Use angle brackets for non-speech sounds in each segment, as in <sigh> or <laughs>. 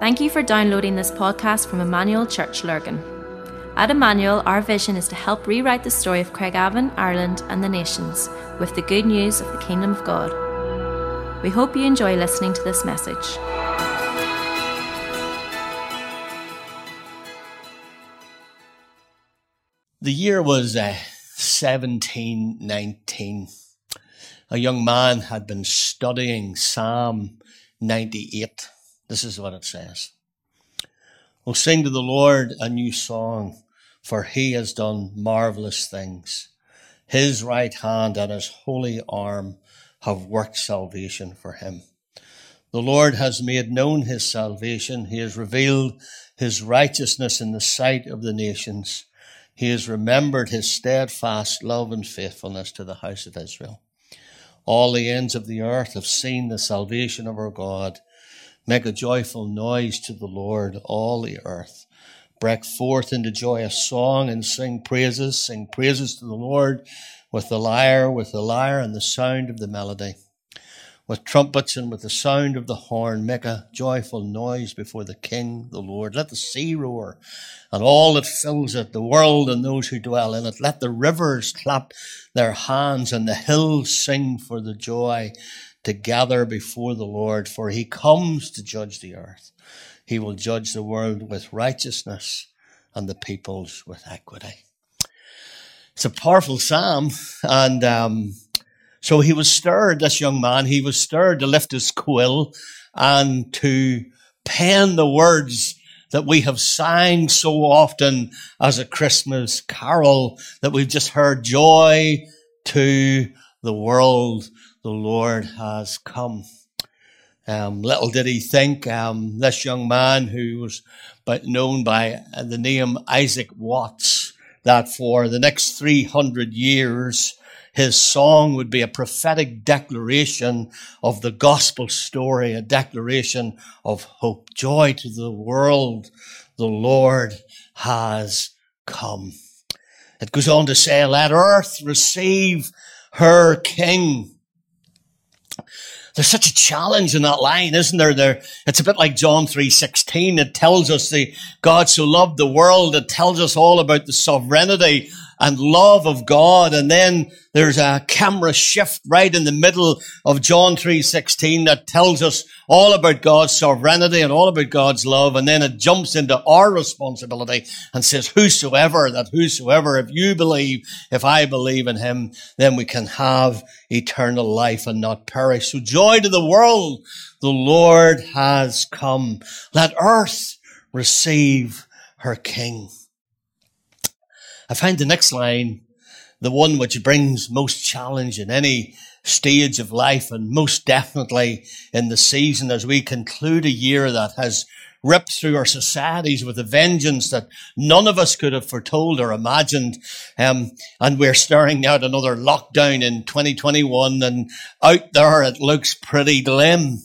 Thank you for downloading this podcast from Emmanuel Church Lurgan. At Emmanuel, our vision is to help rewrite the story of Craigavon, Ireland, and the nations with the good news of the Kingdom of God. We hope you enjoy listening to this message. The year was uh, 1719. A young man had been studying Psalm 98. This is what it says. We'll sing to the Lord a new song, for he has done marvelous things. His right hand and his holy arm have worked salvation for him. The Lord has made known his salvation. He has revealed his righteousness in the sight of the nations. He has remembered his steadfast love and faithfulness to the house of Israel. All the ends of the earth have seen the salvation of our God. Make a joyful noise to the Lord, all the earth. Break forth into joyous song and sing praises. Sing praises to the Lord with the lyre, with the lyre and the sound of the melody with trumpets and with the sound of the horn, make a joyful noise before the King, the Lord. Let the sea roar and all that fills it, the world and those who dwell in it. Let the rivers clap their hands and the hills sing for the joy to gather before the Lord, for he comes to judge the earth. He will judge the world with righteousness and the peoples with equity. It's a powerful psalm and, um, so he was stirred, this young man, he was stirred to lift his quill and to pen the words that we have sang so often as a Christmas carol that we've just heard joy to the world. The Lord has come. Um, little did he think um, this young man who was but known by the name Isaac Watts that for the next 300 years his song would be a prophetic declaration of the gospel story, a declaration of hope, joy to the world. The Lord has come. It goes on to say, let earth receive her king. There's such a challenge in that line, isn't there? There, it's a bit like John 3.16. It tells us the God so loved the world. It tells us all about the sovereignty and love of God. And then there's a camera shift right in the middle of John 3.16 that tells us all about God's sovereignty and all about God's love. And then it jumps into our responsibility and says, whosoever, that whosoever, if you believe, if I believe in him, then we can have eternal life and not perish. So joy to the world. The Lord has come. Let earth receive her king. I find the next line the one which brings most challenge in any stage of life and most definitely in the season as we conclude a year that has ripped through our societies with a vengeance that none of us could have foretold or imagined. Um, and we're staring out another lockdown in 2021 and out there it looks pretty grim.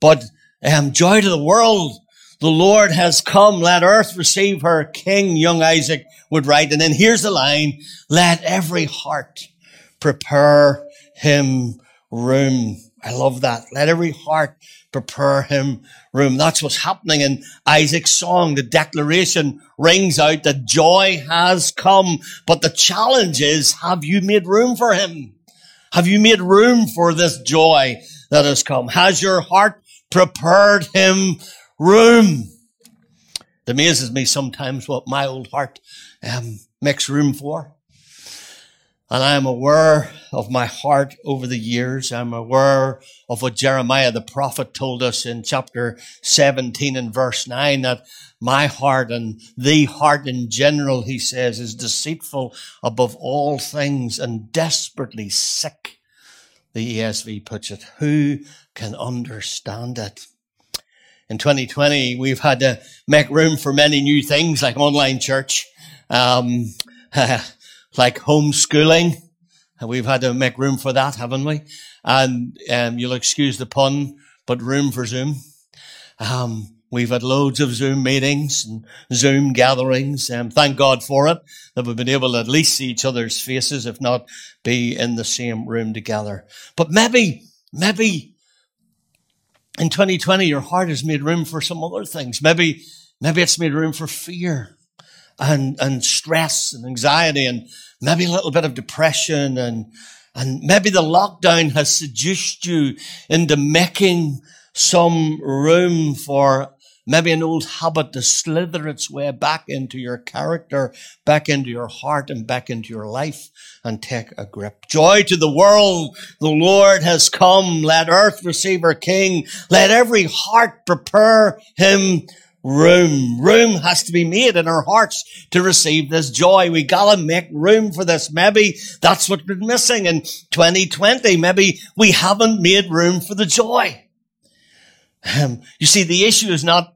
But um, joy to the world. The Lord has come. Let earth receive her king, young Isaac would write. And then here's the line. Let every heart prepare him room. I love that. Let every heart prepare him room. That's what's happening in Isaac's song. The declaration rings out that joy has come. But the challenge is, have you made room for him? Have you made room for this joy that has come? Has your heart prepared him room. It amazes me sometimes what my old heart um, makes room for. And I am aware of my heart over the years. I'm aware of what Jeremiah the prophet told us in chapter 17 and verse 9 that my heart and the heart in general, he says, is deceitful above all things and desperately sick. The ESV puts it. Who can understand it? In 2020, we've had to make room for many new things like online church, um, <laughs> like homeschooling. We've had to make room for that, haven't we? And um, you'll excuse the pun, but room for Zoom. Um, we've had loads of Zoom meetings and Zoom gatherings. and thank God for it, that we've been able to at least see each other's faces, if not be in the same room together. But maybe, maybe in 2020, your heart has made room for some other things. Maybe, maybe it's made room for fear and, and stress and anxiety and maybe a little bit of depression and, and maybe the lockdown has seduced you into making some room for maybe an old habit to slither its way back into your character, back into your heart, and back into your life and take a grip. Joy to the world. The Lord has come. Let earth receive her King. Let every heart prepare him room. Room has to be made in our hearts to receive this joy. We gotta make room for this. Maybe that's what we're missing in 2020. Maybe we haven't made room for the joy. Um, you see, the issue is not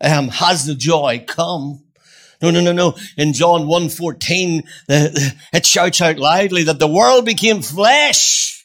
um, has the joy come? No, no, no, no. In John 1.14, it shouts out loudly that the world became flesh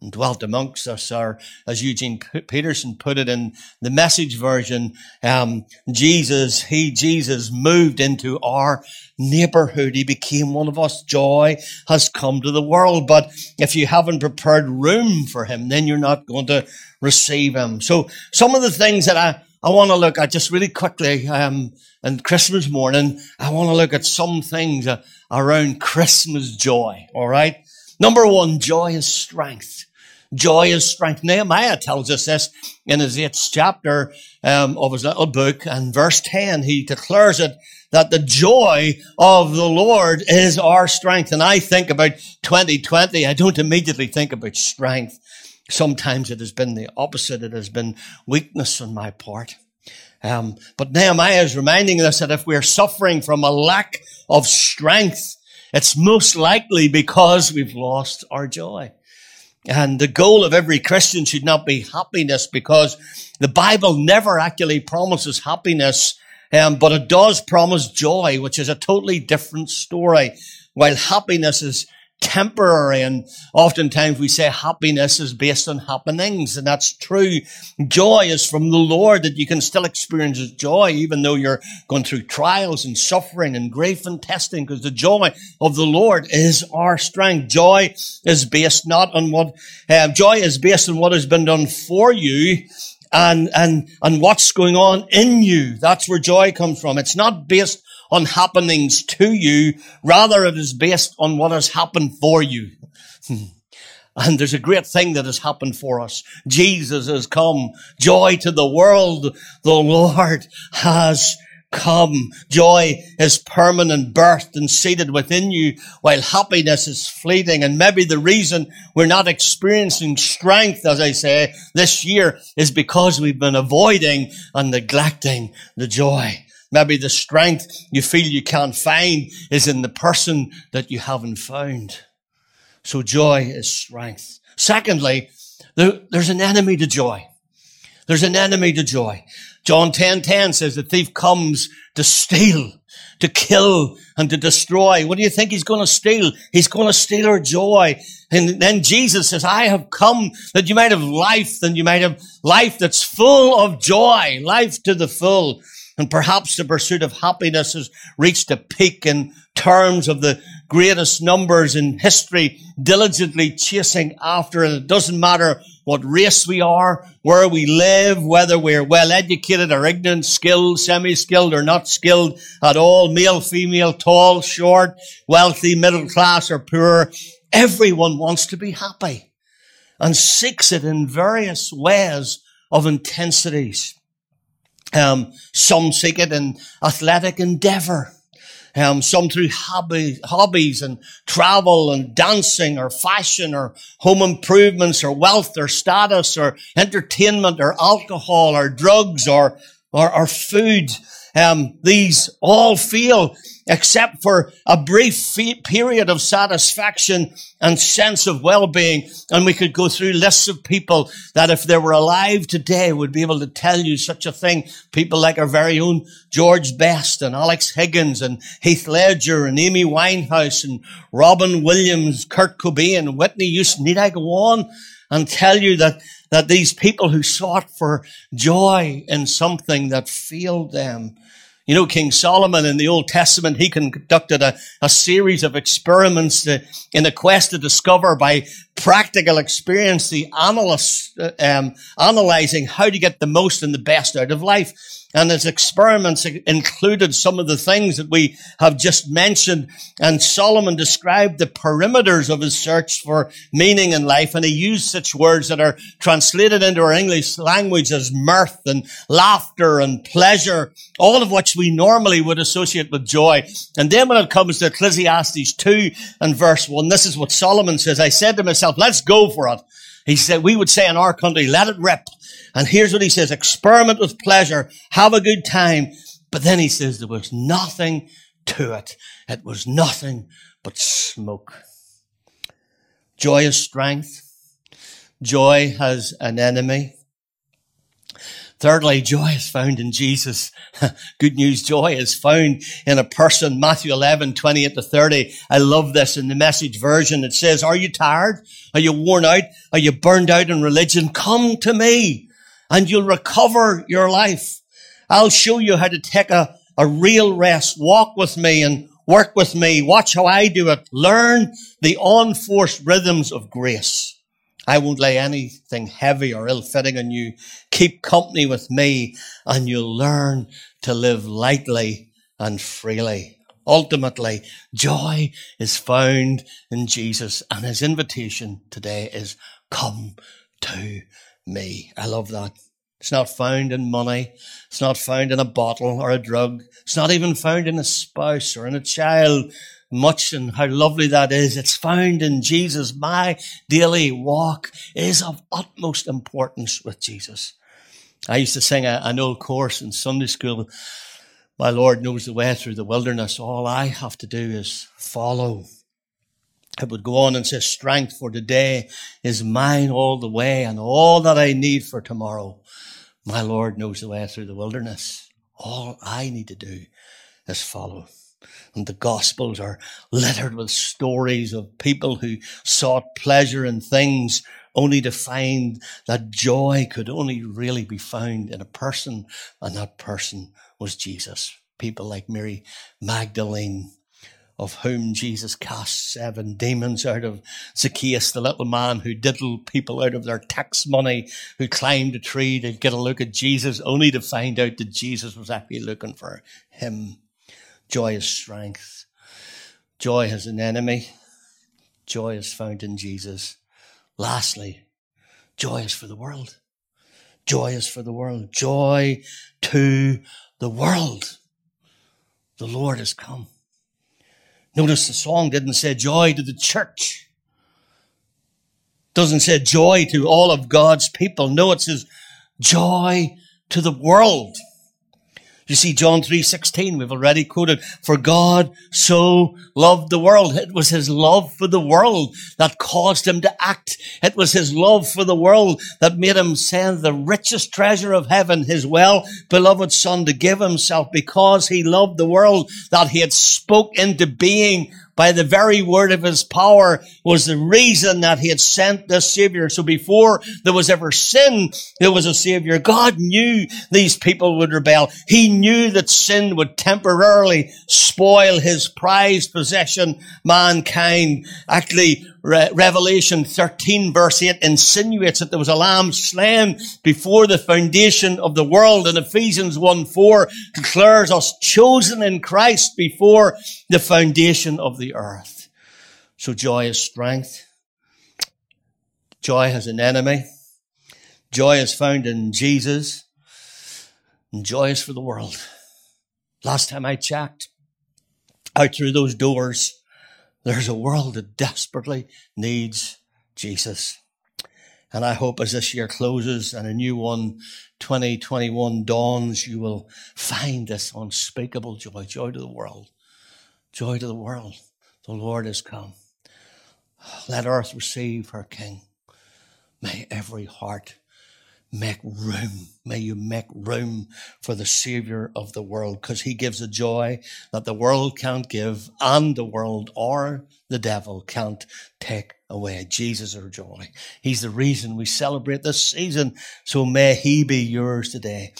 and dwelt amongst us, or as Eugene Peterson put it in the message version, um, Jesus, he, Jesus moved into our neighborhood. He became one of us. Joy has come to the world. But if you haven't prepared room for him, then you're not going to receive him. So some of the things that I, I want to look at just really quickly, um, and Christmas morning, I want to look at some things uh, around Christmas joy. All right. Number one, joy is strength. Joy is strength. Nehemiah tells us this in his eighth chapter um, of his little book, and verse ten, he declares it that the joy of the Lord is our strength. And I think about 2020. I don't immediately think about strength. Sometimes it has been the opposite. It has been weakness on my part. Um, but Nehemiah is reminding us that if we're suffering from a lack of strength, it's most likely because we've lost our joy. And the goal of every Christian should not be happiness because the Bible never actually promises happiness, um, but it does promise joy, which is a totally different story. While happiness is temporary and oftentimes we say happiness is based on happenings and that's true. Joy is from the Lord that you can still experience joy even though you're going through trials and suffering and grief and testing because the joy of the Lord is our strength. Joy is based not on what, uh, joy is based on what has been done for you and, and, and what's going on in you. That's where joy comes from. It's not based on happenings to you. Rather, it is based on what has happened for you. <laughs> And there's a great thing that has happened for us. Jesus has come. Joy to the world. The Lord has come. Joy is permanent, birthed and seated within you, while happiness is fleeting. And maybe the reason we're not experiencing strength, as I say, this year is because we've been avoiding and neglecting the joy. Maybe the strength you feel you can't find is in the person that you haven't found. So joy is strength. Secondly, there's an enemy to joy. There's an enemy to joy. John 10, 10 says the thief comes to steal, to kill, and to destroy. What do you think he's going to steal? He's going to steal our joy. And then Jesus says, I have come that you might have life, and you might have life that's full of joy, life to the full. And perhaps the pursuit of happiness has reached a peak in terms of the greatest numbers in history diligently chasing after it. It doesn't matter what race we are, where we live, whether we're well educated or ignorant, skilled, semi-skilled or not skilled at all, male, female, tall, short, wealthy, middle class or poor. Everyone wants to be happy and seeks it in various ways of intensities. Um, some seek it in athletic endeavor. Um, some through hobby, hobbies and travel and dancing or fashion or home improvements or wealth or status or entertainment or alcohol or drugs or, or, or food. Um, these all fail except for a brief period of satisfaction and sense of well-being. And we could go through lists of people that if they were alive today would be able to tell you such a thing. People like our very own George Best and Alex Higgins and Heath Ledger and Amy Winehouse and Robin Williams, Kurt Cobain, and Whitney Houston. Need I go on and tell you that that these people who sought for joy in something that failed them. You know, King Solomon in the Old Testament, he conducted a, a series of experiments to, in a quest to discover by practical experience, the analyst, uh, um, analyzing how to get the most and the best out of life. And his experiments included some of the things that we have just mentioned. And Solomon described the perimeters of his search for meaning in life. And he used such words that are translated into our English language as mirth and laughter and pleasure, all of which we normally would associate with joy. And then when it comes to Ecclesiastes 2 and verse 1, this is what Solomon says. I said to myself, let's go for it. He said, we would say in our country, let it rip. And here's what he says, experiment with pleasure, have a good time. But then he says there was nothing to it. It was nothing but smoke. Joy is strength. Joy has an enemy. Thirdly, joy is found in Jesus. <laughs> Good news, joy is found in a person. Matthew 11, 28 to 30. I love this in the message version. It says, are you tired? Are you worn out? Are you burned out in religion? Come to me and you'll recover your life. I'll show you how to take a, a real rest. Walk with me and work with me. Watch how I do it. Learn the unforced rhythms of grace. I won't lay anything heavy or ill-fitting on you. Keep company with me and you'll learn to live lightly and freely. Ultimately, joy is found in Jesus and his invitation today is come to me. I love that. It's not found in money. It's not found in a bottle or a drug. It's not even found in a spouse or in a child much and how lovely that is. It's found in Jesus. My daily walk is of utmost importance with Jesus. I used to sing a, an old chorus in Sunday school. My Lord knows the way through the wilderness. All I have to do is follow. It would go on and say, strength for today is mine all the way and all that I need for tomorrow. My Lord knows the way through the wilderness. All I need to do is follow. And the Gospels are littered with stories of people who sought pleasure in things only to find that joy could only really be found in a person, and that person was Jesus. People like Mary Magdalene, of whom Jesus cast seven demons out of Zacchaeus, the little man who diddled people out of their tax money, who climbed a tree to get a look at Jesus, only to find out that Jesus was actually looking for him. Joy is strength. Joy has an enemy. Joy is found in Jesus. Lastly, joy is for the world. Joy is for the world. Joy to the world. The Lord has come. Notice the song didn't say joy to the church. Doesn't say joy to all of God's people. No, it says joy to the world. You see, John 3.16, we've already quoted, for God so loved the world. It was his love for the world that caused him to act. It was his love for the world that made him send the richest treasure of heaven, his well-beloved son, to give himself because he loved the world that he had spoke into being by the very word of his power was the reason that he had sent this savior. So before there was ever sin, there was a savior. God knew these people would rebel. He knew that sin would temporarily spoil his prized possession, mankind. Actually, Re- Revelation 13 verse 8 insinuates that there was a lamb slain before the foundation of the world and Ephesians 1 4 declares us chosen in Christ before the foundation of the earth. So joy is strength. Joy has an enemy. Joy is found in Jesus. And joy is for the world. Last time I checked, out through those doors, there's a world that desperately needs Jesus. And I hope as this year closes and a new one, 2021 dawns, you will find this unspeakable joy, joy to the world, joy to the world. The Lord has come. Let earth receive her King. May every heart make room. May you make room for the Savior of the world because He gives a joy that the world can't give and the world or the devil can't take away. Jesus our joy. He's the reason we celebrate this season. So may He be yours today.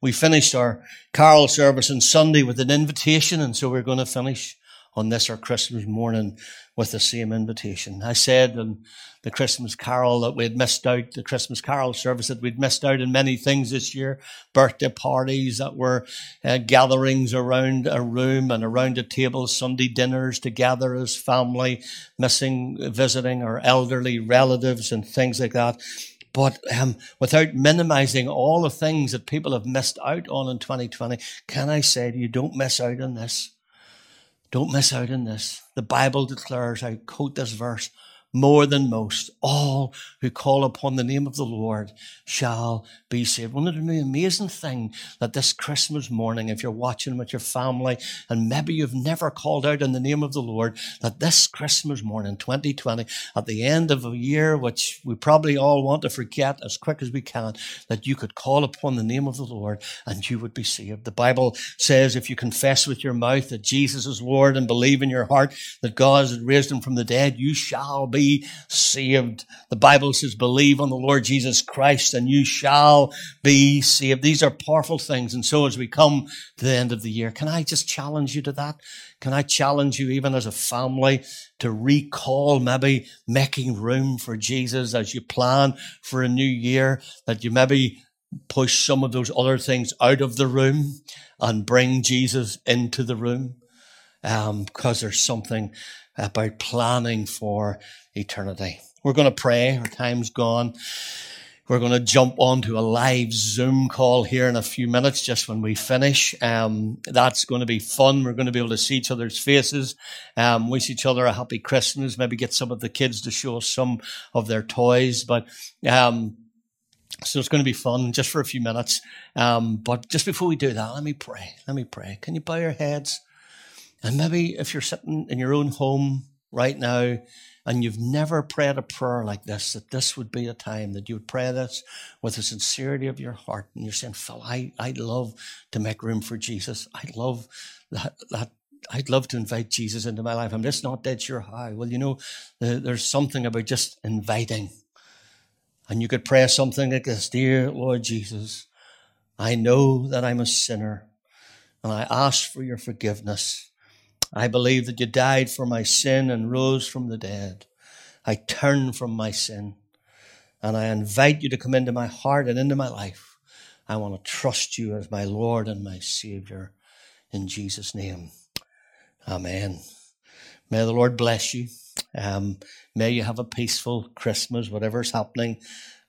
We finished our carol service on Sunday with an invitation and so we're going to finish on this our Christmas morning with the same invitation. I said in the Christmas carol that we had missed out, the Christmas carol service that we'd missed out in many things this year, birthday parties that were uh, gatherings around a room and around a table, Sunday dinners together as family, missing visiting our elderly relatives and things like that. But um, without minimizing all the things that people have missed out on in 2020, can I say to you, don't miss out on this. Don't miss out on this. The Bible declares, I quote this verse, more than most. All who call upon the name of the Lord shall be saved. One of the amazing thing that this Christmas morning, if you're watching with your family and maybe you've never called out in the name of the Lord, that this Christmas morning, 2020, at the end of a year, which we probably all want to forget as quick as we can, that you could call upon the name of the Lord and you would be saved. The Bible says if you confess with your mouth that Jesus is Lord and believe in your heart that God has raised him from the dead, you shall be be saved. The Bible says, believe on the Lord Jesus Christ and you shall be saved. These are powerful things. And so as we come to the end of the year, can I just challenge you to that? Can I challenge you even as a family to recall maybe making room for Jesus as you plan for a new year, that you maybe push some of those other things out of the room and bring Jesus into the room? Um, because there's something about planning for eternity. We're going to pray. Our time's gone. We're going to jump onto a live Zoom call here in a few minutes, just when we finish. Um, that's going to be fun. We're going to be able to see each other's faces, um, wish each other a happy Christmas, maybe get some of the kids to show us some of their toys. But, um, so it's going to be fun just for a few minutes. Um, but just before we do that, let me pray. Let me pray. Can you bow your heads? And maybe if you're sitting in your own home right now and you've never prayed a prayer like this, that this would be a time that you would pray this with the sincerity of your heart. And you're saying, Phil, I, I'd love to make room for Jesus. I'd love that, that I'd love to invite Jesus into my life. I'm just not dead sure how. Well, you know, there's something about just inviting. And you could pray something like this Dear Lord Jesus, I know that I'm a sinner and I ask for your forgiveness. I believe that you died for my sin and rose from the dead. I turn from my sin and I invite you to come into my heart and into my life. I want to trust you as my Lord and my Savior in Jesus' name. Amen. May the Lord bless you. Um, may you have a peaceful Christmas, whatever's happening.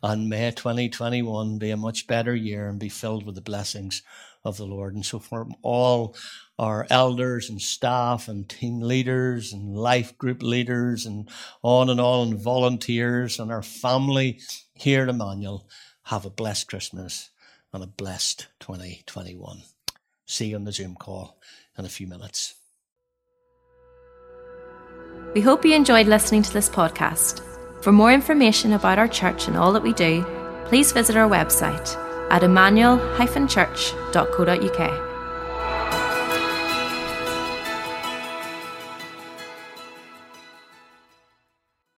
And may 2021 be a much better year and be filled with the blessings of the Lord. And so, from all our elders and staff and team leaders and life group leaders and on and on, and volunteers and our family here at Emmanuel, have a blessed Christmas and a blessed 2021. See you on the Zoom call in a few minutes. We hope you enjoyed listening to this podcast. For more information about our church and all that we do, please visit our website at emmanuel-church.co.uk.